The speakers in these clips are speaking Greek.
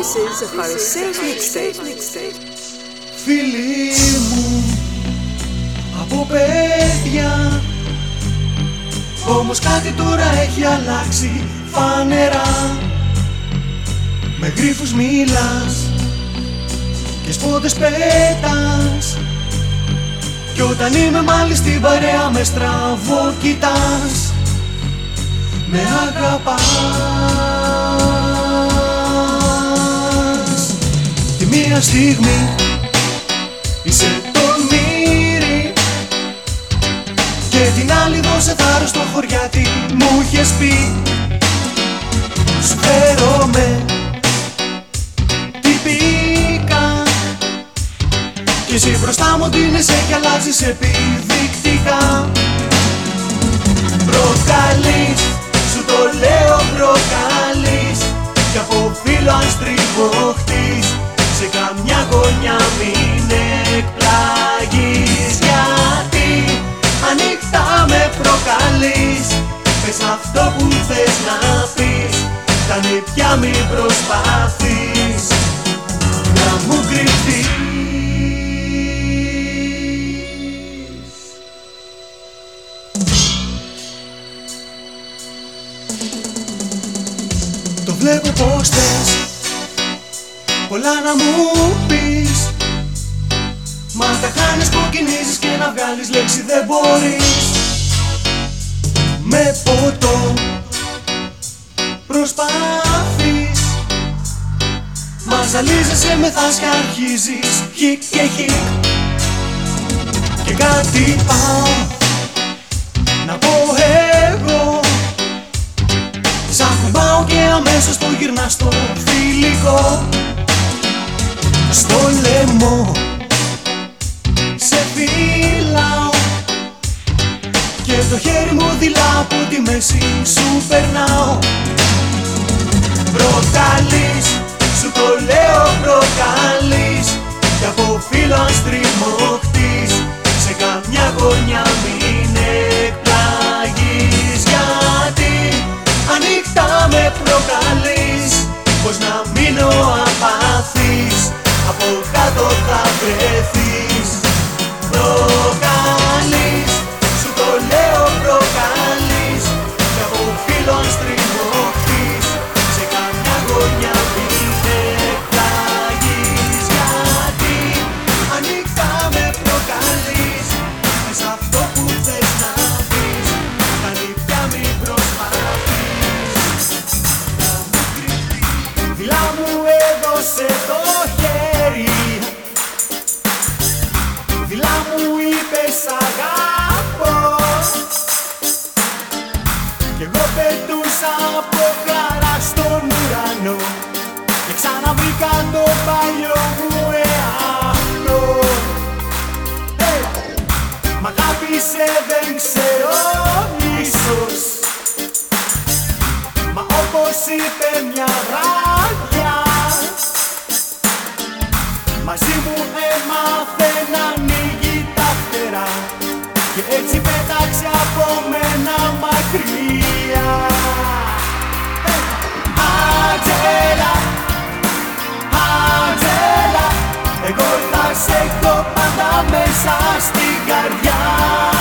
This is a Pharisees mixtape. Φίλοι μου από παιδιά. Όμως κάτι τώρα έχει αλλάξει φανερά. Με γρίφους μιλάς και σπότες πέτας Κι όταν είμαι μάλιστα στην παρέα με στραβό κοιτάς. Με αγαπάς Τη μία στιγμή. Είσαι το μύρι. Και την άλλη δώσε θάρρος στο χωριάτι. Μου είχες πει Σου φέρομαι τυπικά Κι εσύ μπροστά μου ντύνεσαι και αλλάζεις επιδεικτικά. Προκαλείς, σου το λέω προκαλείς. Κι από φίλο αν στριβοχτείς Σε καμιά γωνιά μην εκπλαγείς Γιατί ανοιχτά με προκαλείς. Πες αυτό που θες να πεις Κάνε πια μην προσπαθείς. Να μου κρυφτείς. Το βλέπω πως θες Πολλά να μου πεις. Μα τα χάνεις που κινήσεις και να βγάλεις λέξη δεν μπορείς. Με ποτό προσπάθεις Μα ζαλίζεσαι με θας και αρχίζεις χικ και χικ. Και κάτι πάω να πω εγώ. Σ' ακουμπάω και αμέσως το γυρνάς στο φιλικό Στο λαιμό. Σε φυλάω Και το χέρι μου δειλά από τη μέση σου περνάω. Προκαλείς, σου το λέω προκαλείς Κι από φίλο αν στριμωχτείς Σε καμιά γωνιά μην εκπλαγείς Γιατί ανοιχτά με προκαλείς. Πως να μείνω απαθής Από κάτω σε έχω πάντα μέσα στην καρδιά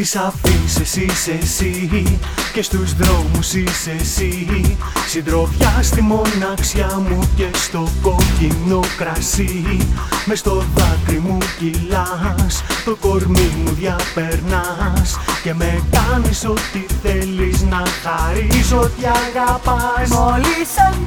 Στις αφήσεις εσύ και στους δρόμους είσαι εσύ. Συντροφιά στη μοναξιά μου και στο κόκκινο κρασί. Μες στο δάκρυ μου κυλάς, το κορμί μου διαπερνάς. Και με κάνεις ό,τι θέλεις να χαρίζω ότι αγαπάς. Μόλις αν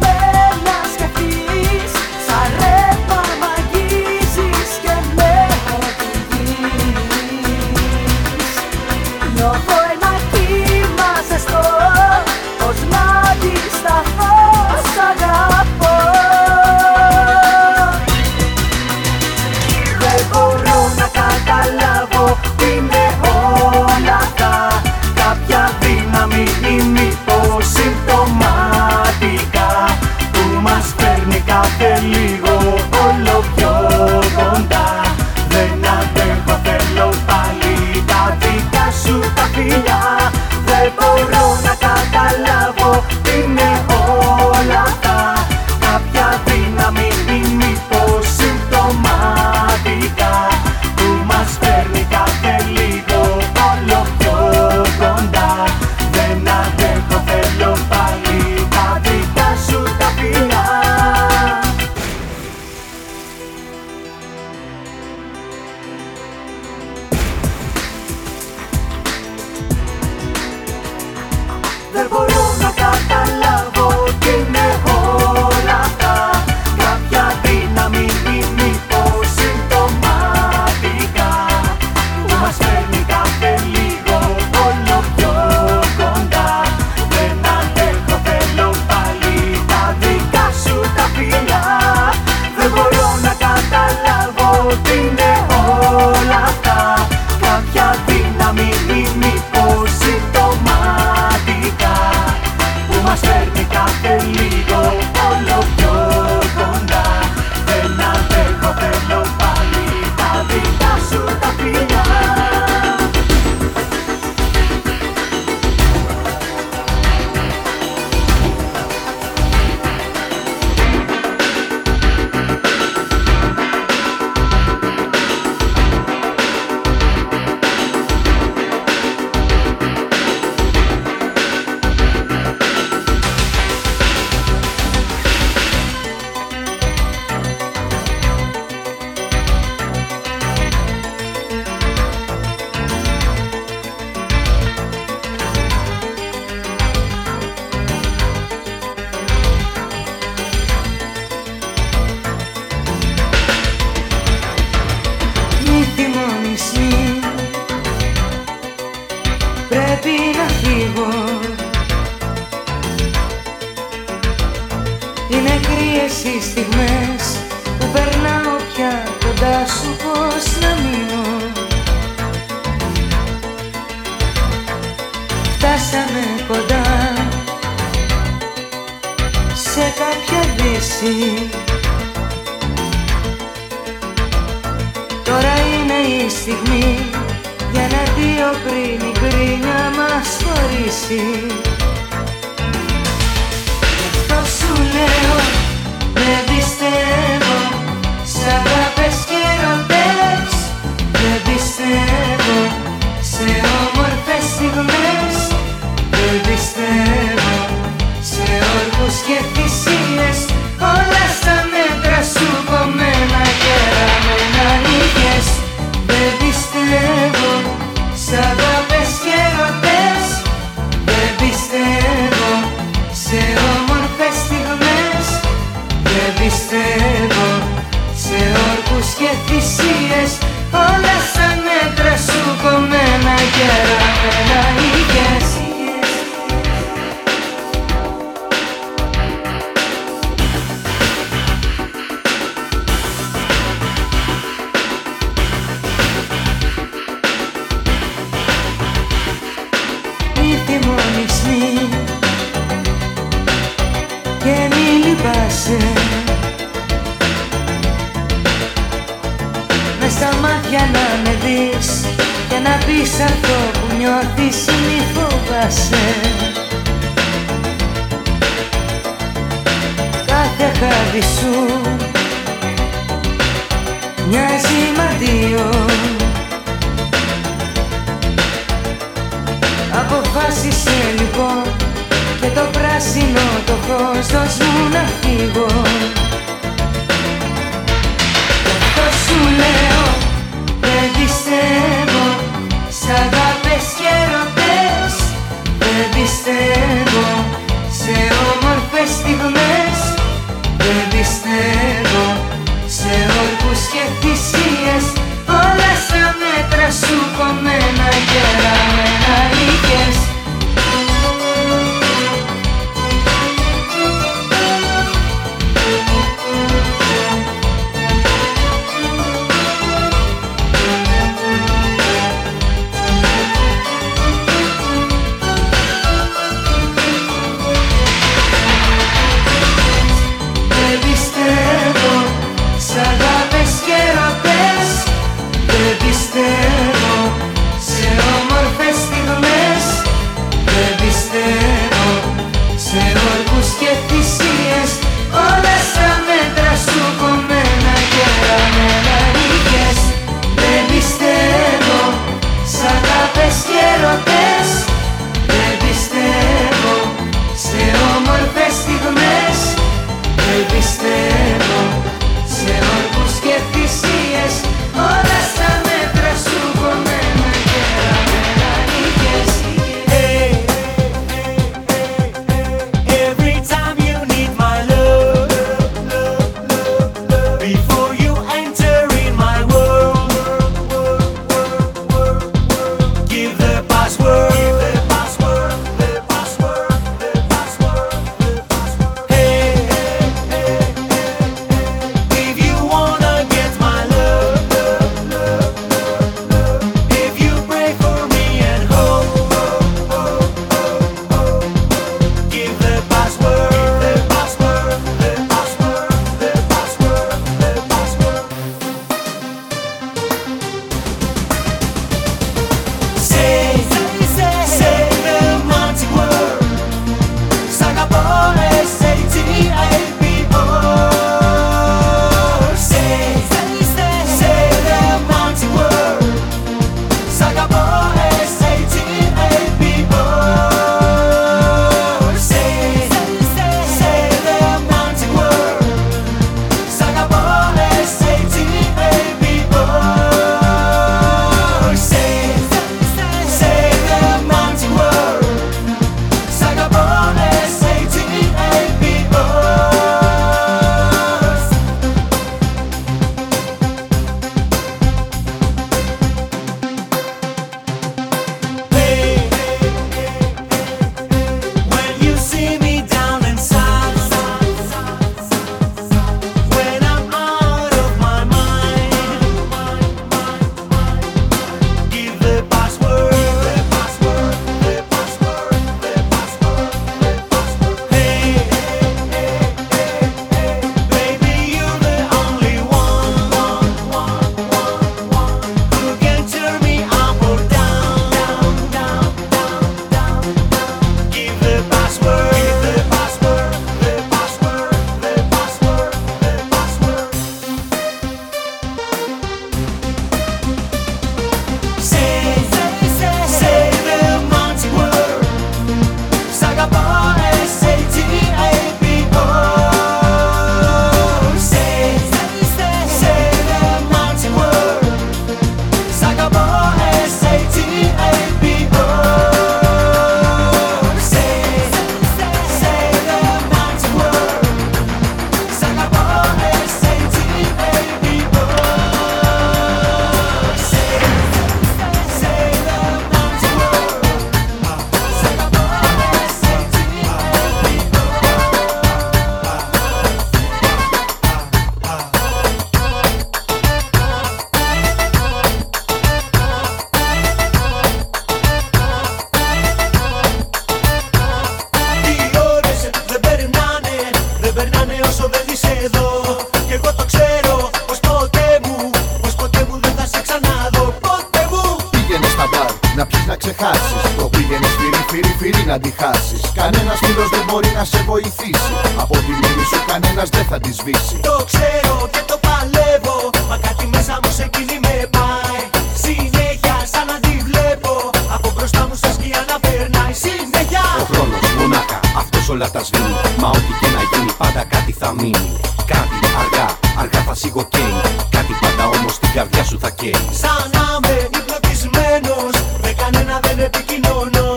κάτι θα μείνει Κάτι αργά, αργά θα σιγοκαίει Κάτι πάντα όμως στην καρδιά σου θα καίει. Σαν να είμαι υπνοτισμένος Με κανένα δεν επικοινωνώ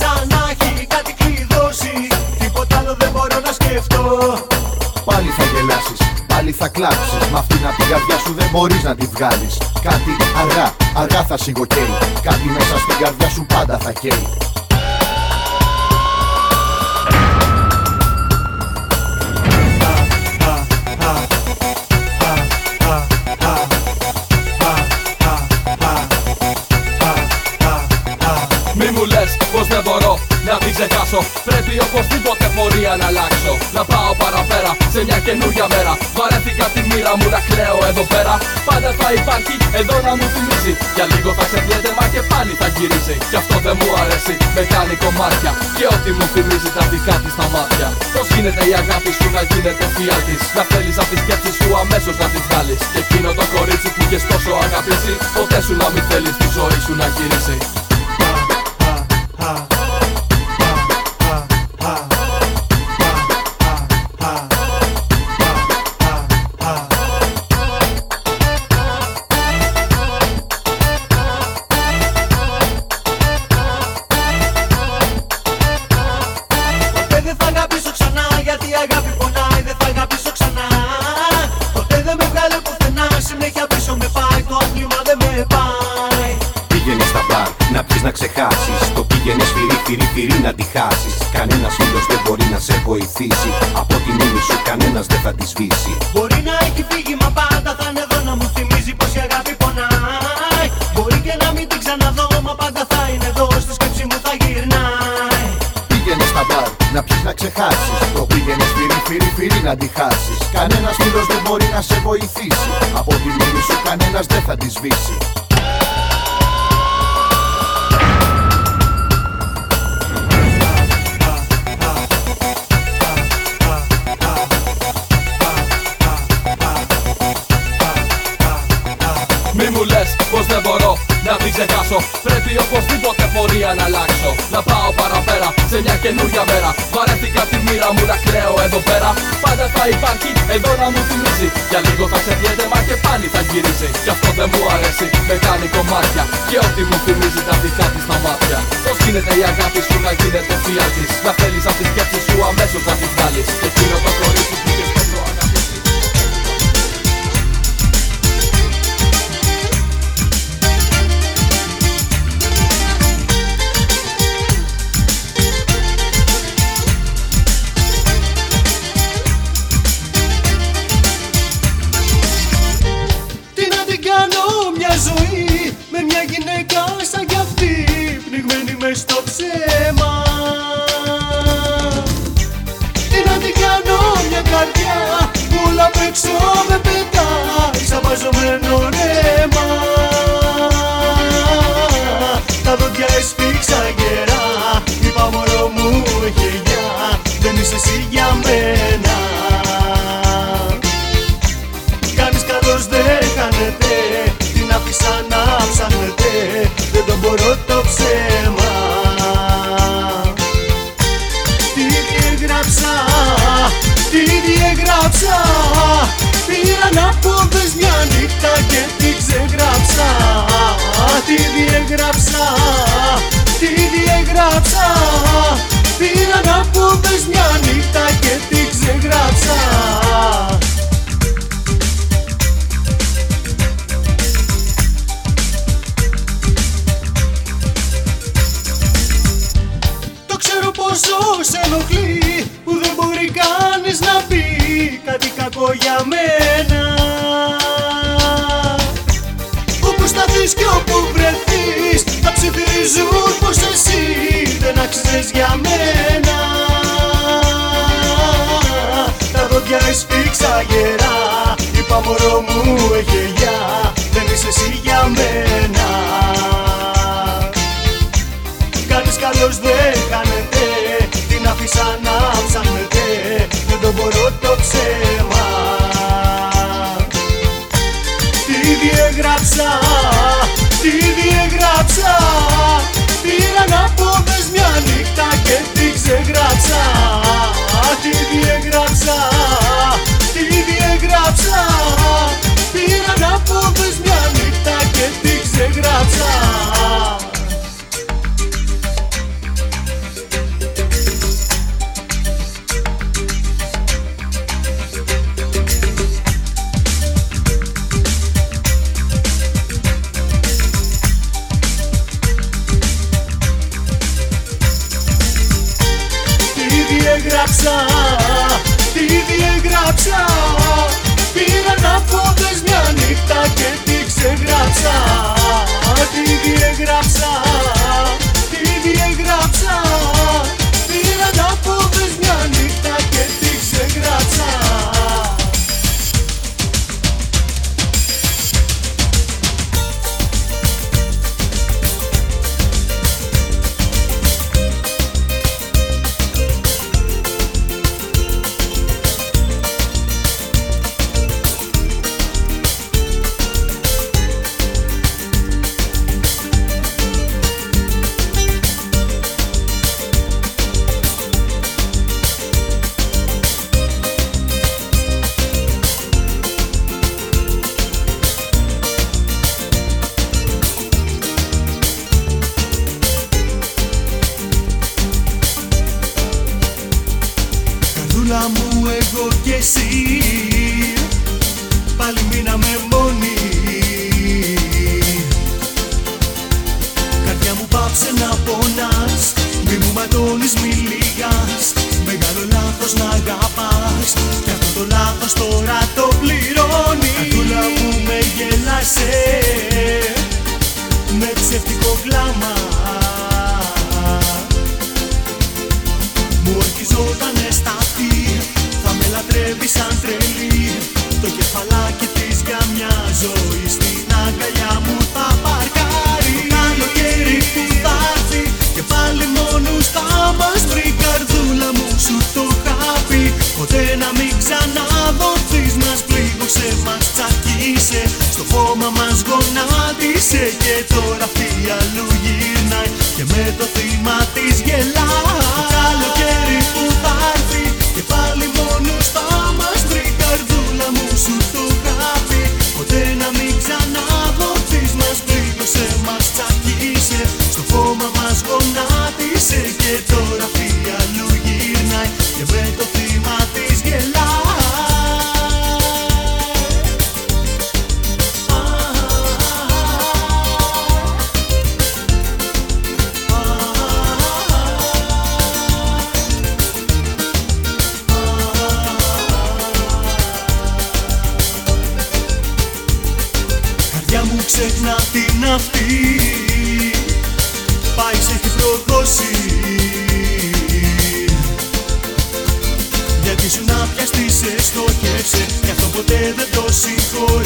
Σαν να έχει κάτι κλειδώσει Τίποτα άλλο δεν μπορώ να σκεφτώ. Πάλι θα γελάσεις, πάλι θα κλάψεις. Μ' αυτήν απ' την καρδιά σου δεν μπορείς να τη βγάλεις. Κάτι αργά, αργά θα σιγοκαίει Κάτι μέσα στην καρδιά σου πάντα θα καίει ξεχάσω. Πρέπει οπωσδήποτε πορεία να αλλάξω. Να πάω παραπέρα σε μια καινούργια μέρα. Βαρέθηκα τη μοίρα μου να κλαίω εδώ πέρα. Πάντα θα υπάρχει εδώ να μου θυμίζει. Για λίγο θα ξεχνιέται μα και πάλι θα γυρίσει. Κι αυτό δεν μου αρέσει. Με κάνει κομμάτια. Και ό,τι μου θυμίζει τα δικά της τα μάτια. Πώς γίνεται η αγάπη σου να γίνεται θεία της; Να θέλεις από τη σκέψη σου αμέσως να τη βγάλεις. Και εκείνο το κορίτσι που είχες τόσο αγαπήσει. Ποτέ σου να μην θέλεις τη ζωή σου να γυρίσει. Βοηθήσει. Από τη μνήμη σου κανένας δεν θα τη σβήσει να την ξεχάσω. Πρέπει οπωσδήποτε πορεία να αλλάξω. Να πάω παραπέρα σε μια καινούργια μέρα. Βαρέθηκα τη μοίρα μου να κλαίω εδώ πέρα. Πάντα θα υπάρχει εδώ να μου θυμίζει. Για λίγο θα ξεχνιέται μα και πάλι θα γυρίσει. Κι αυτό δεν μου αρέσει, με κάνει κομμάτια. Και ό,τι μου θυμίζει τα δικά της τα μάτια. Πώς γίνεται η αγάπη σου να γίνεται θεία της; Να θέλεις από τη σκέψη σου αμέσως να τη βγάλεις. Και εκείνο το κορίτσι σε ενοχλεί που δεν μπορεί κανείς να πει κάτι κακό για μένα. Όπου σταθείς και όπου βρεθείς θα ψιθυρίζουν πως εσύ δεν άξιζες για μένα. Τα δόντια έσφιξα γερά είπα μωρό μου εγγελιά δεν είσαι για μένα. Κάνεις καλός δεν ξανά ψάχνετε δεν το μπορώ το ψέμα. Τι διέγραψα, τι διέγραψα Πήραν από πες μια νύχτα και τι ξεγράψα. Τι διέγραψα. krasa ποτέ δεν το συγχωρώ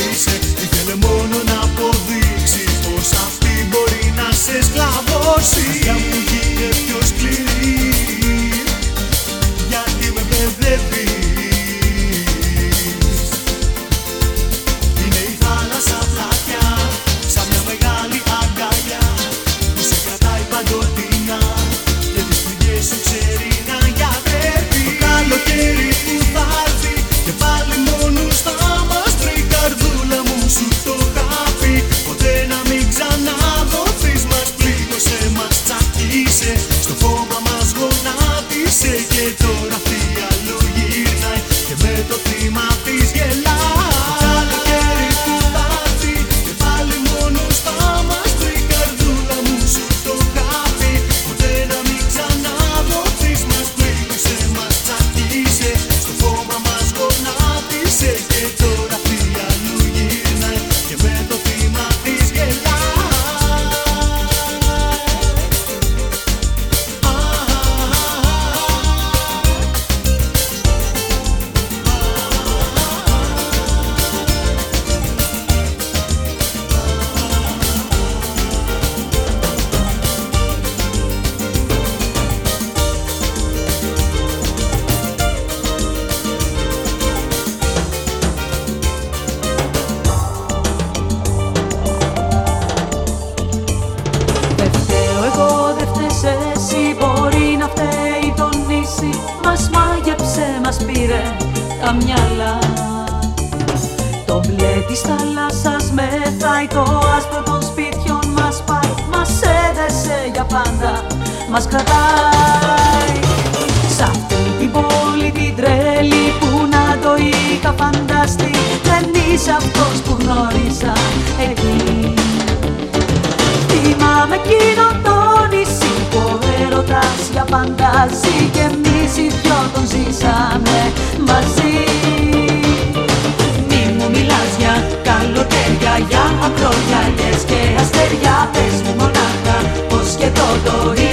Ζωδιάκες και αστέρια Πες μου μονάχα πως και το δωρή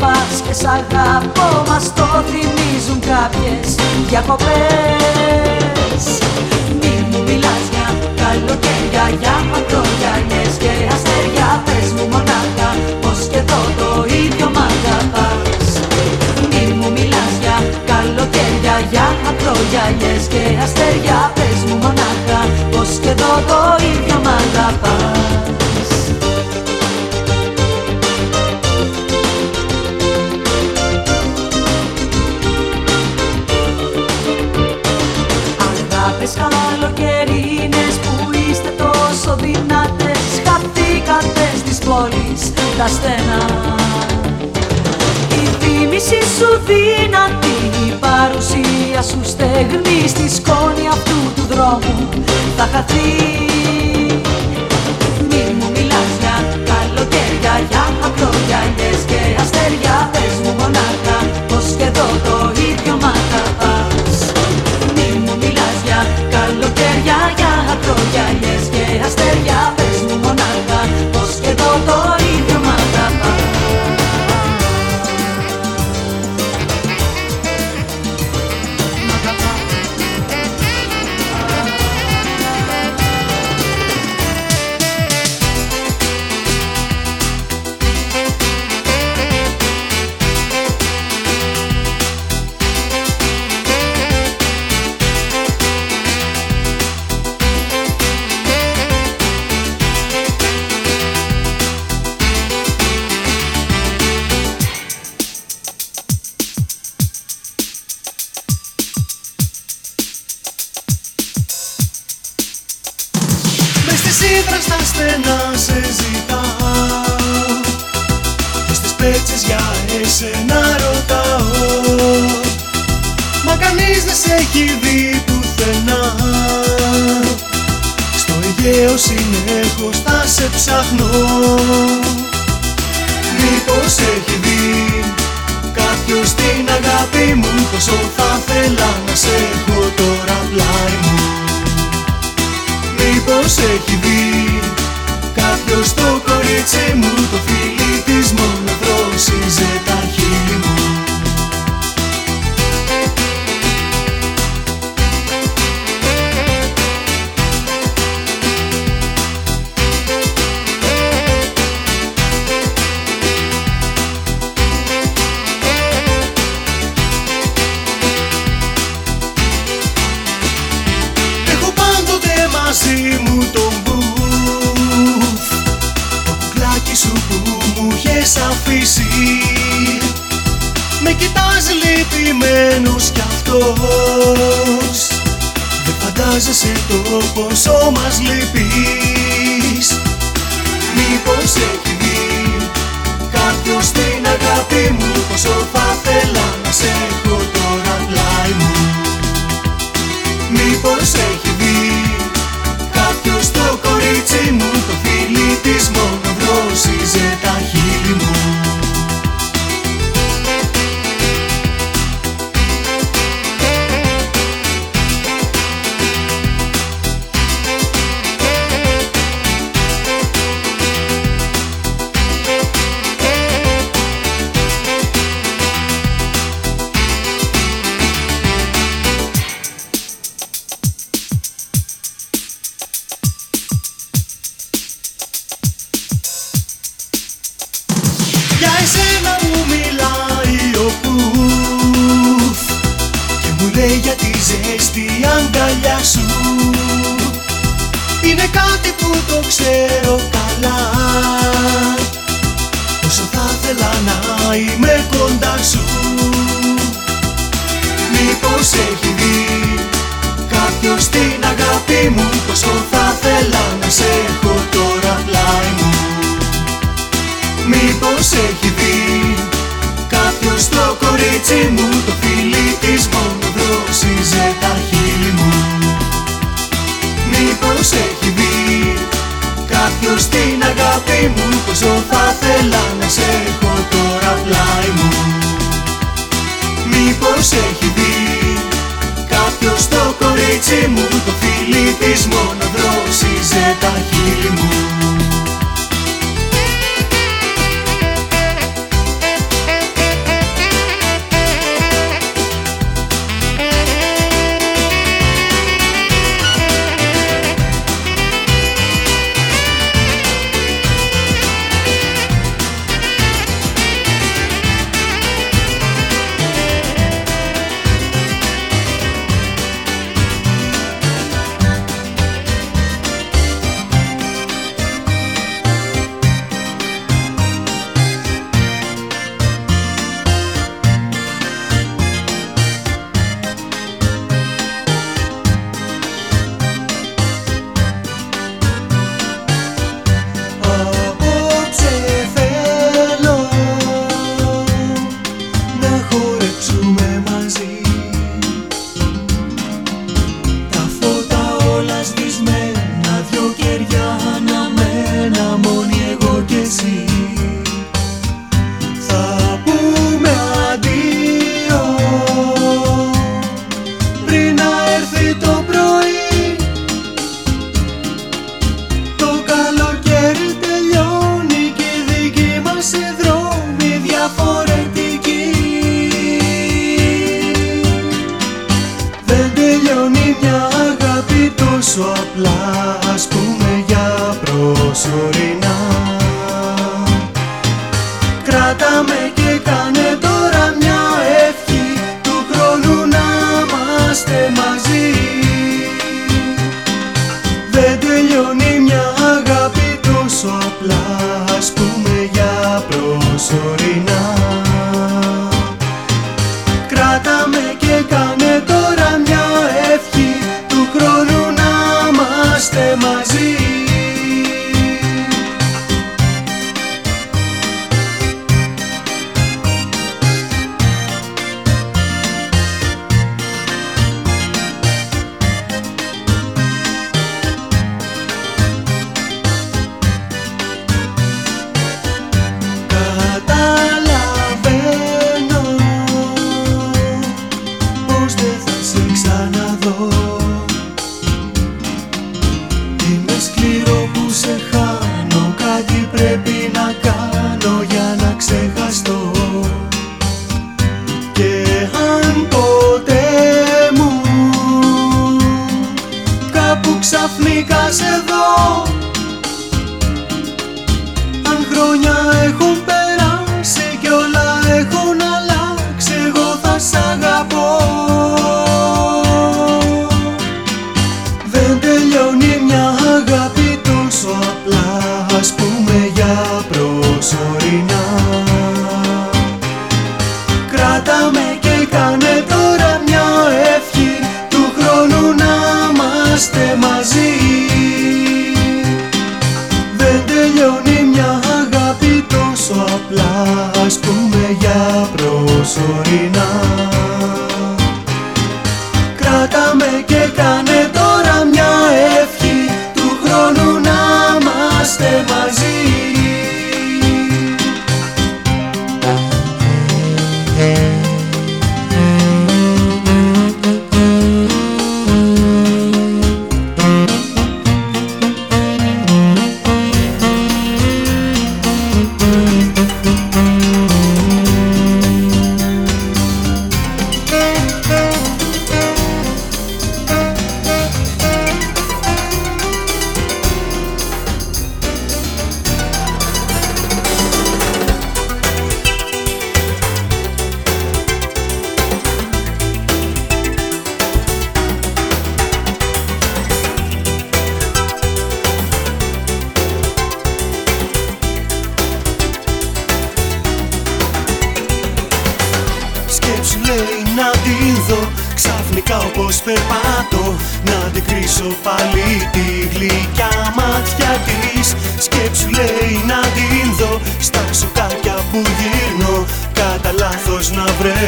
πας και σ' αγαπώ Μας το θυμίζουν κάποιες διακοπές. Μη μου μιλάς για καλοκαίρια, για μακρογιαλιές και αστέρια Πες μου μονάχα πως και εδώ το ίδιο μ' αγαπάς. Μη μου μιλάς για καλοκαίρια, για μακρογιαλιές και αστέρια Πες μου μονάχα πως και εδώ το ίδιο μ' αγαπάς. τα στένα Η θύμηση σου δυνατή, η παρουσία σου στεγνή Στη σκόνη αυτού του δρόμου θα χαθεί. Μη μου μιλάς για καλοκαίρια, για ακρογιαλιές και αστέρια Πες μου μονάχα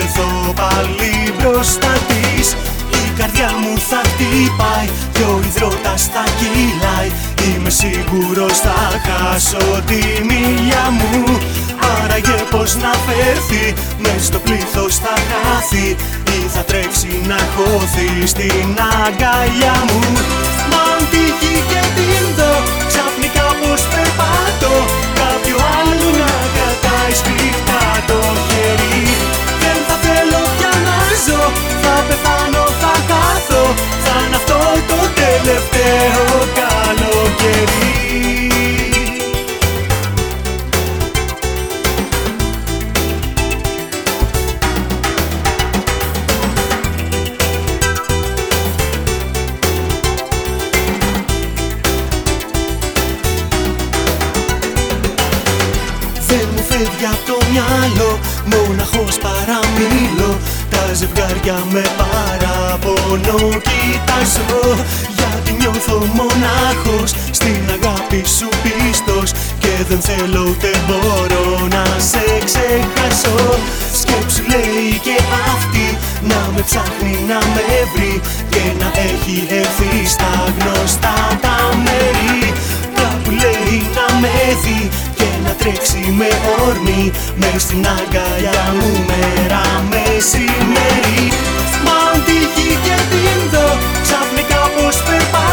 να βρεθώ πάλι μπροστά της. Η καρδιά μου θα χτυπάει και ο υδρότας θα κυλάει. Είμαι σίγουρος θα χάσω τη μιλιά μου. Άραγε πως να φέρθει Μες στο πλήθος θα χάθει Ή θα τρέξει να χώθει στην αγκαλιά μου. Μα αν τύχει και την δω Ξαφνικά πως περπάτω Κάποιο άλλο να κρατάει σφιχτά τελευταίο καλοκαίρι. Δεν μου φεύγει από το μυαλό Μόναχος παραμίλω. Τα ζευγάρια με παραπονό κοιτάζω Γιατί νιώθω μονάχος. Στην αγάπη σου πίστος Και δεν θέλω ούτε μπορώ να σε ξεχάσω. Σκέψου λέει και αυτή Να με ψάχνει να με βρει Και να έχει έρθει στα γνωστά τα μέρη. Κάπου λέει να με δει και να τρέξει με όρμη. Μες στην αγκαλιά μου μέρα μεσημέρι Μα αν τύχει και την δω ξαφνικά πως περπάτω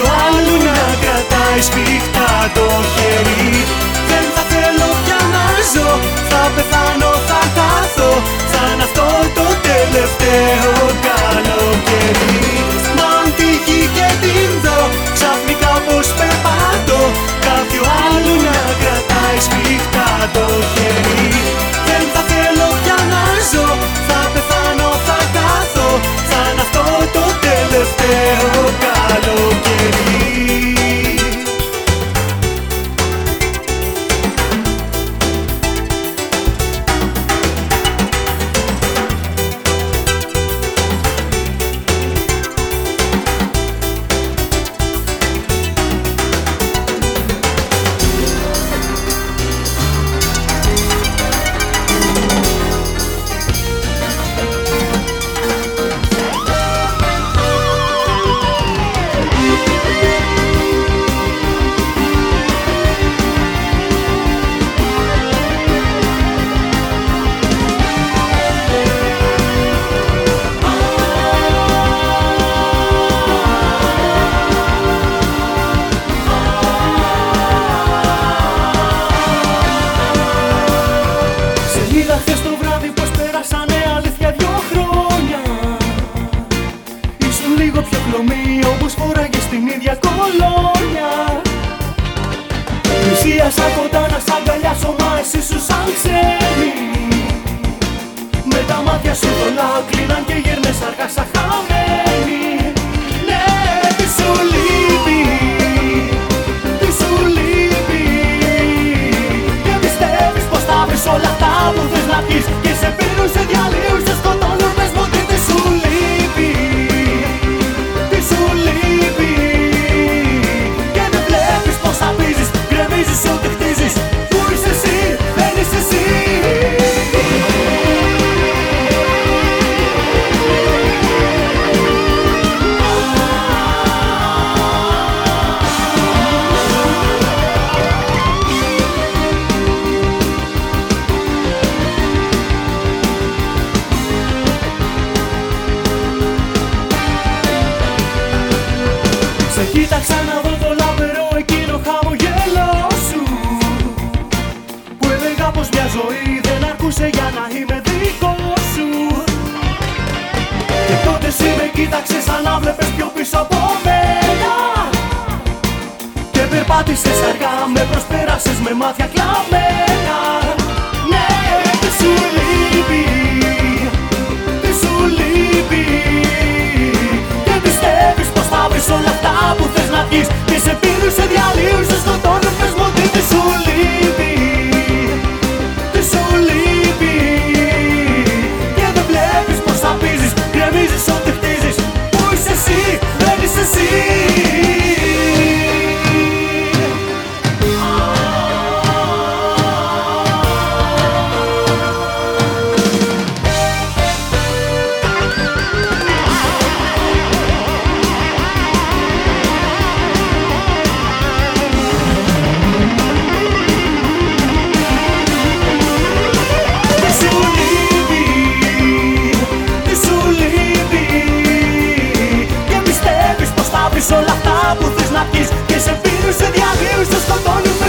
Κάποιο άλλο να κρατάει σφιχτά το χέρι. Δεν θα θέλω πια να ζω, θα πεθάνω, θα χάθω Θα είναι αυτό το τελευταίο καλοκαίρι. Μα αν τύχει και την δω ξαφνικά πως περπάτω Κάποιο άλλο να κρατάει σφιχτά το χέρι Σε κοίταξα να δω το λαμπερό εκείνο χαμογέλο σου. Που έλεγα πως μια ζωή δεν αρκούσε για να είμαι δικό σου. Και τότε εσύ με κοίταξες σαν να βλέπες πιο πίσω από μένα. Και περπάτησες αργά, με προσπέρασες με μάτια κλαμμένα. Ναι, τι σου λείπει, πεις όλα αυτά που θες να πεις Και σε πίνουν, σε διαλύουν, σε σκοτώνουν Πες μου ότι τι σου λείπει. Τι σου λείπει. Και δεν βλέπεις πως απίζεις Γκρεμίζεις ό,τι χτίζεις. Πού είσαι εσύ, δεν είσαι εσύ. Deus, seus contornos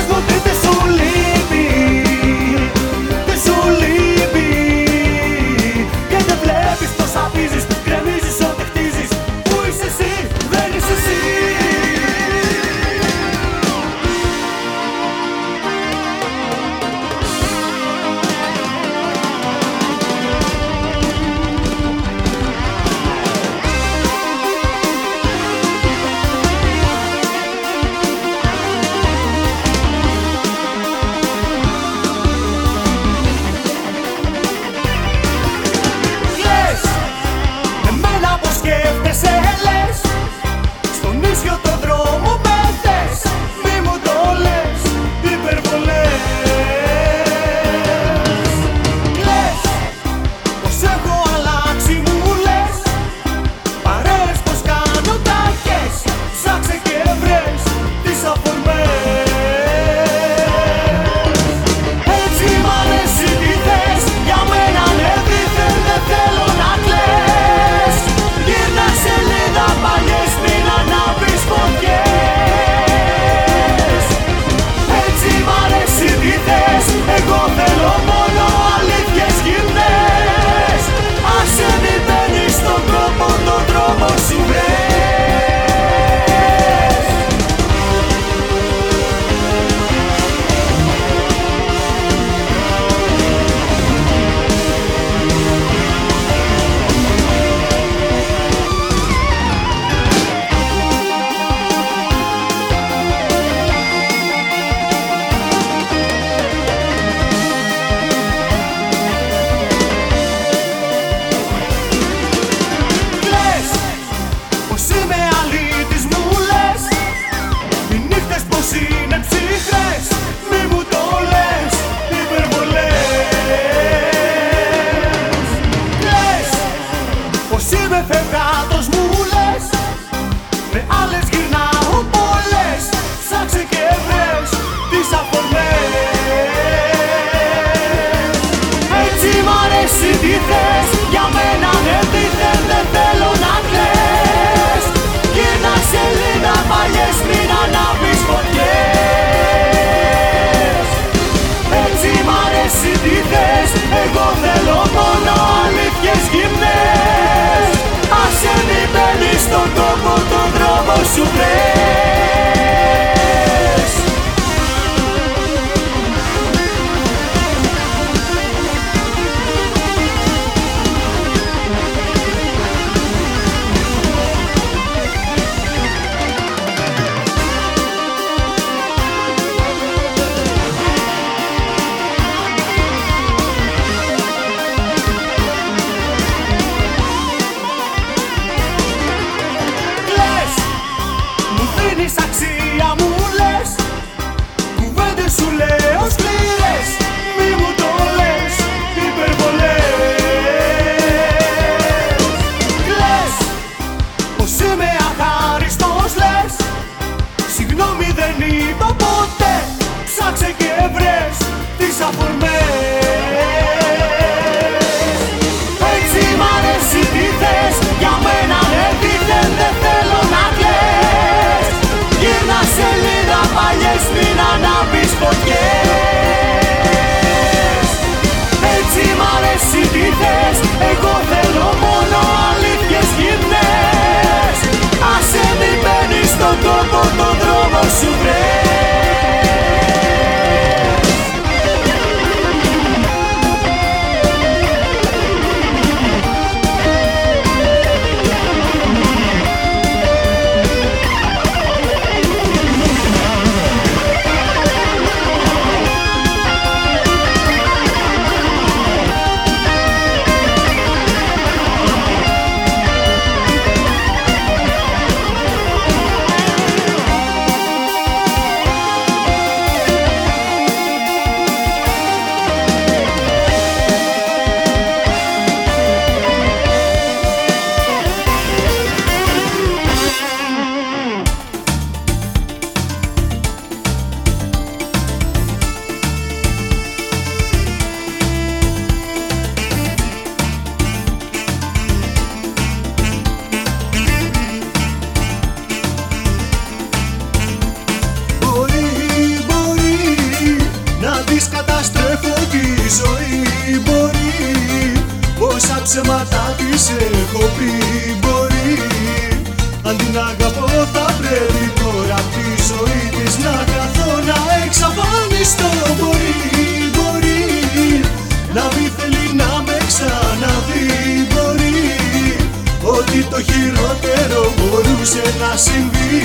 μπορούσε να συμβεί.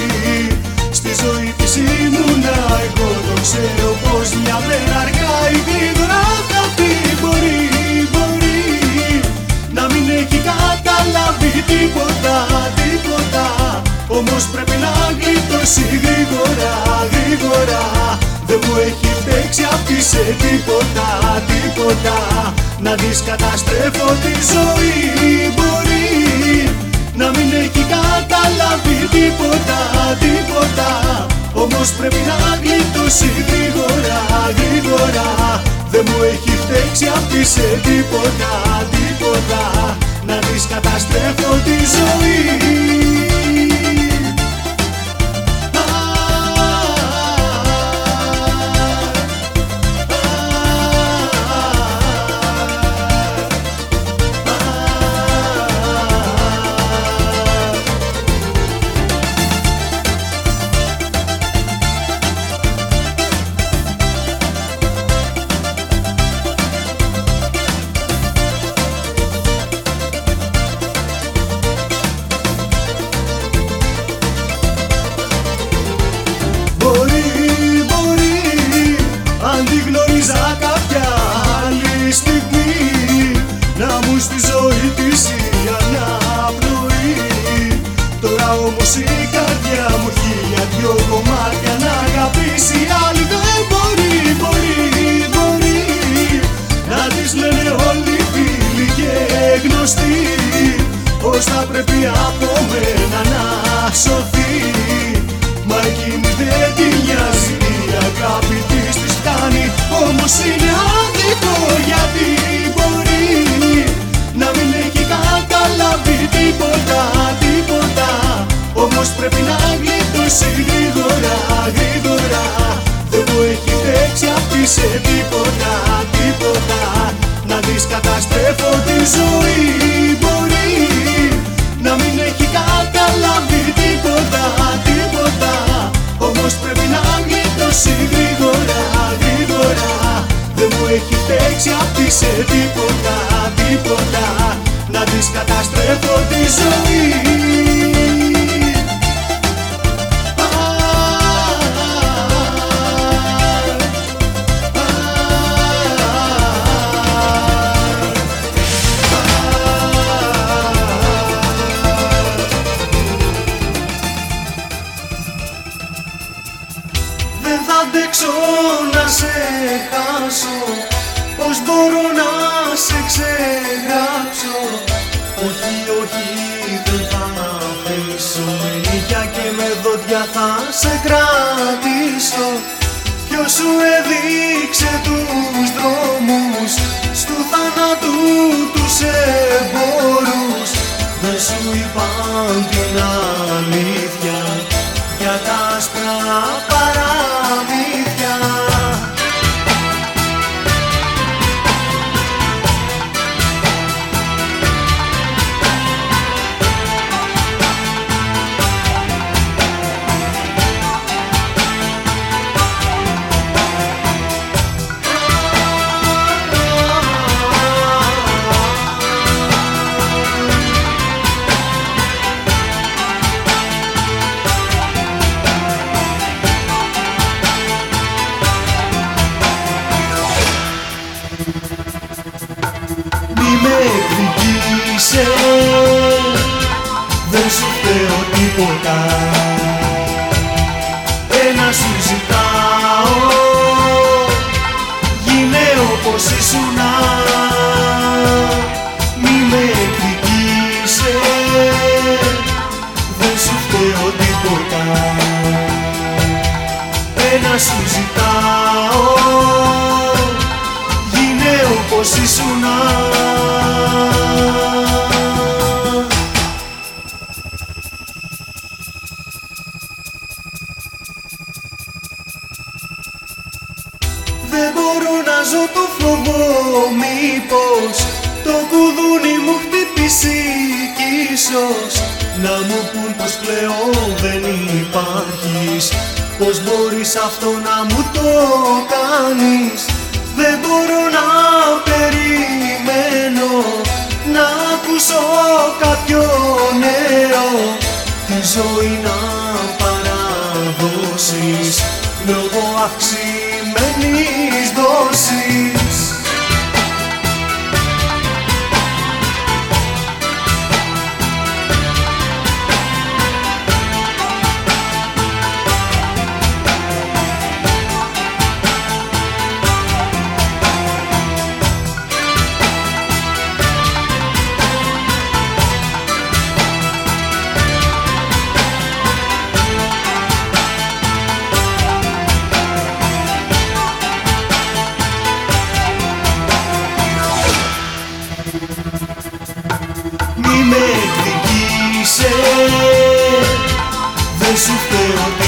Στη ζωή της ήμουνα εγώ το ξέρω πως μια μέρα αργά ή γρήγορα θα πει Μπορεί, μπορεί να μην έχει καταλάβει τίποτα, τίποτα. Όμως πρέπει να γλιτώσει γρήγορα, γρήγορα. Δεν μου έχει φταίξει αυτή σε τίποτα, τίποτα. Να δεις καταστρέφω τη ζωή Μπορεί να μην έχει καταλάβει τίποτα, τίποτα. Όμως πρέπει να γλιτώσει γρήγορα, γρήγορα. Δεν μου έχει φταίξει αυτή σε τίποτα, τίποτα. Να δεις καταστρέφω τη ζωή η καρδιά μου χίλια δυο κομμάτια Να αγαπήσει. Άλλη δεν μπορεί, μπορεί, μπορεί. Να της λένε όλοι φίλοι και γνωστοί Πως θα πρέπει από μένα να σωθεί. Μα εκείνη δεν τη νοιάζει η αγάπη της της φτάνει Όμως είναι άδικο γιατί μπορεί Να μην έχει καταλάβει τίποτα, τίποτα Πρέπει να γλιτώσει γρήγορα, γρήγορα. Δεν μου έχει παίξει αυτή σε τίποτα, τίποτα. Να δεις καταστρέφω τη ζωή μπορεί. Να μην έχει καταλάβει τίποτα, τίποτα. Όμως πρέπει να γλιτώσει γρήγορα, γρήγορα. Δεν μου έχει παίξει αυτή σε τίποτα, τίποτα. Να δεις καταστρέφω τη ζωή. Κι όλα τα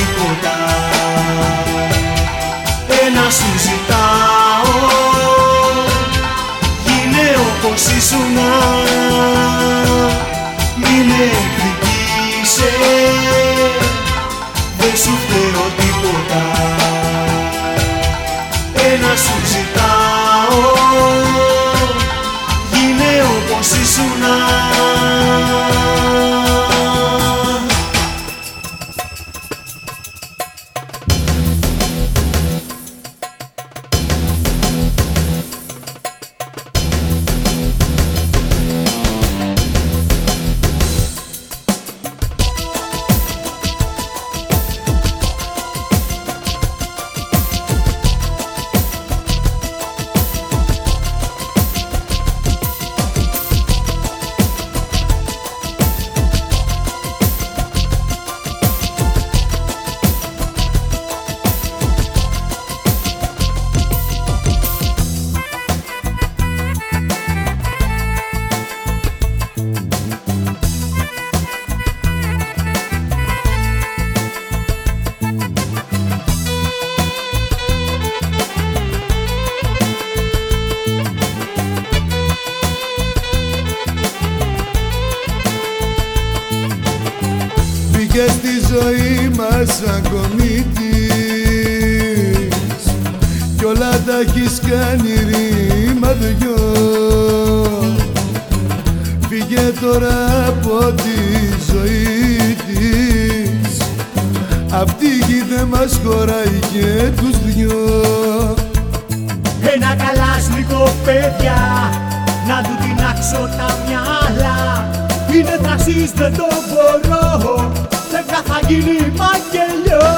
Είναι τρασής δεν το μπορώ. Δεν θα γίνει μαγγελιό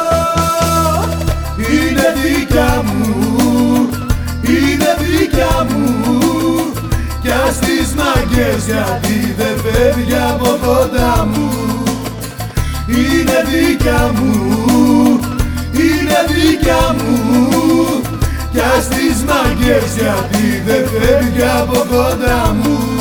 Είναι δικιά μου, είναι δικιά μου. Κι ας τις μάγκες γιατί δεν φεύγει από κοντά μου. Είναι δικιά μου, είναι δικιά μου. Κι ας τις μάγκες γιατί δεν φεύγει από κοντά μου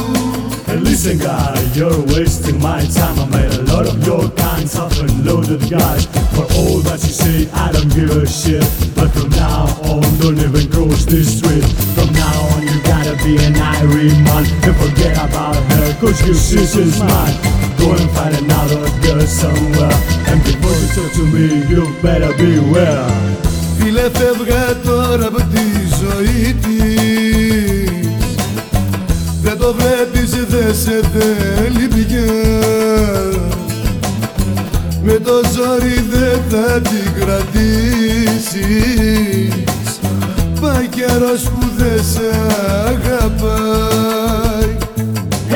Listen guy, you're wasting my time I made a lot of your kind tough and loaded guys For all that you say, I don't give a shit But from now on, don't even cross this street From now on, you gotta be an Irie man And forget about her, cause your sister's mine Go and find another girl somewhere And before you talk to me, you better beware Φίλε φεύγα τώρα από τη ζωή της Δεν το βλέπεις, δεν σε θέλει πια. Με το ζόρι δεν θα την κρατήσεις. Πάει καιρός που δεν σε αγαπάει.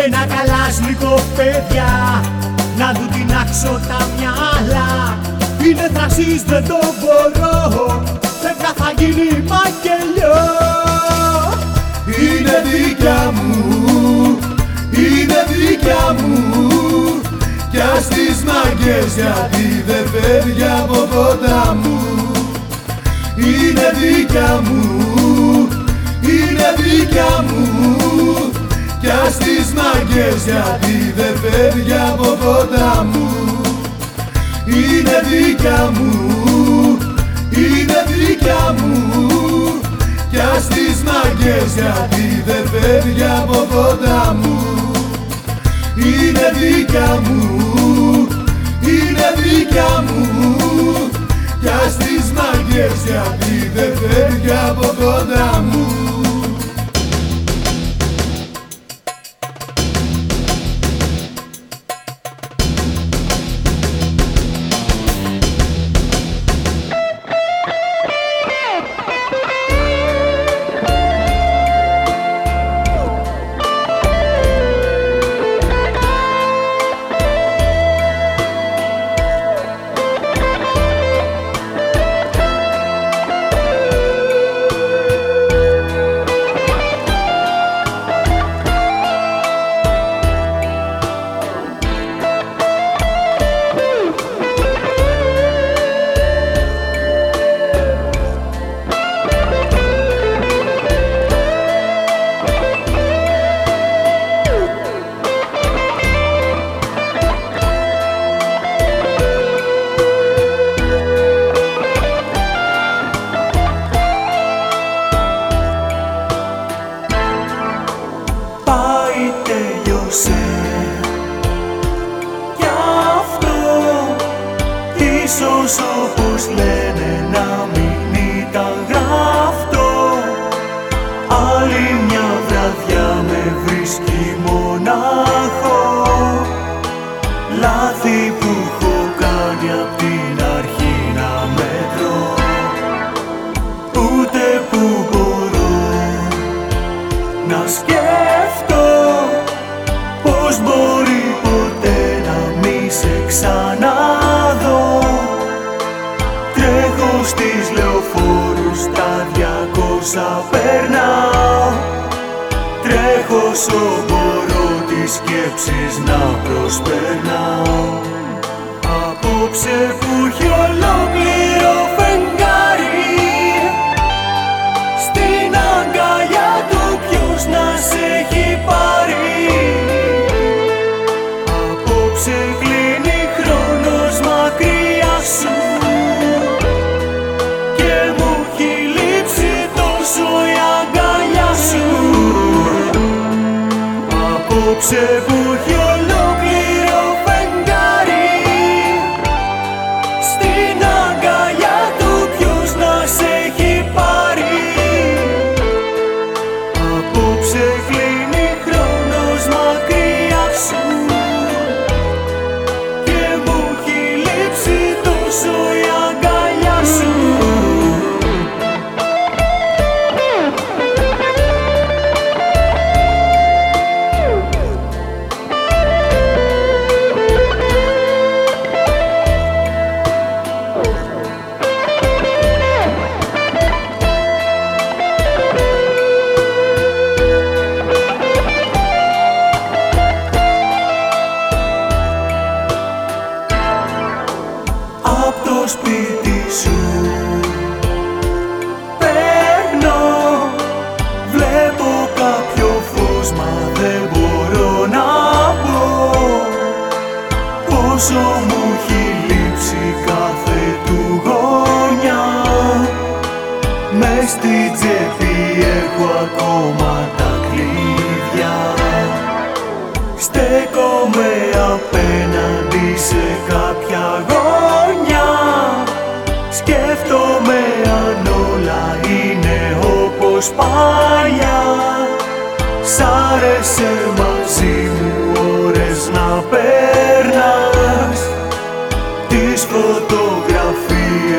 Ένα καλάσνικο παιδιά να του τεινάξω τα μυαλά. Είναι θρασής δεν το μπορώ δεν θα γίνει μακελιό. Είναι δικιά μου, είναι δικιά μου. Κι ας τις μάγκες γιατί δεν φεύγει από κοντά μου Είναι δικιά μου, είναι δικιά μου. Κι ας τις μάγκες γιατί δεν φεύγει από κοντά μου Είναι δικιά μου, είναι δικιά μου. Κι ας τις μάγκες γιατί δεν φεύγει από κοντά μου Είναι δικιά μου, είναι δικιά μου. Κι ας τις μάγκες γιατί δεν φεύγει από κοντά μου 学不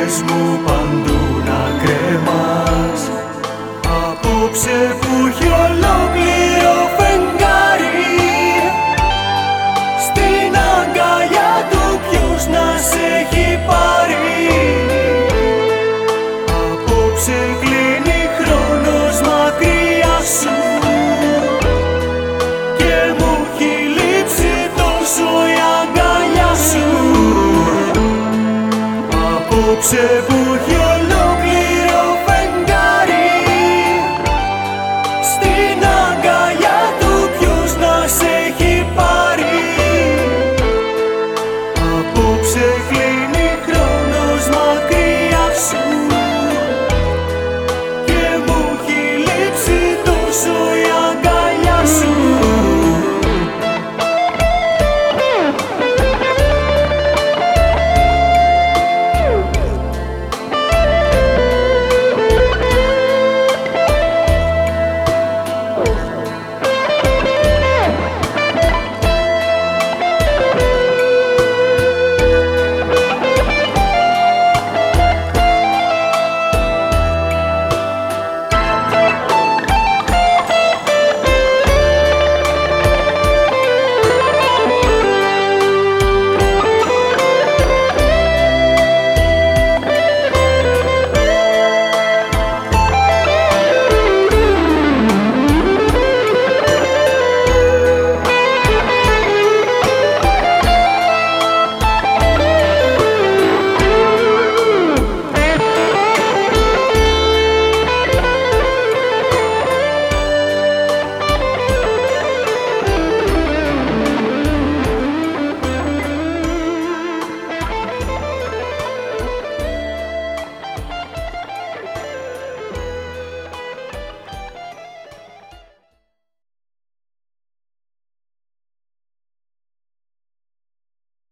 φωτογραφίες μου παντού να κρεμάς. Απόψε αγκαλιά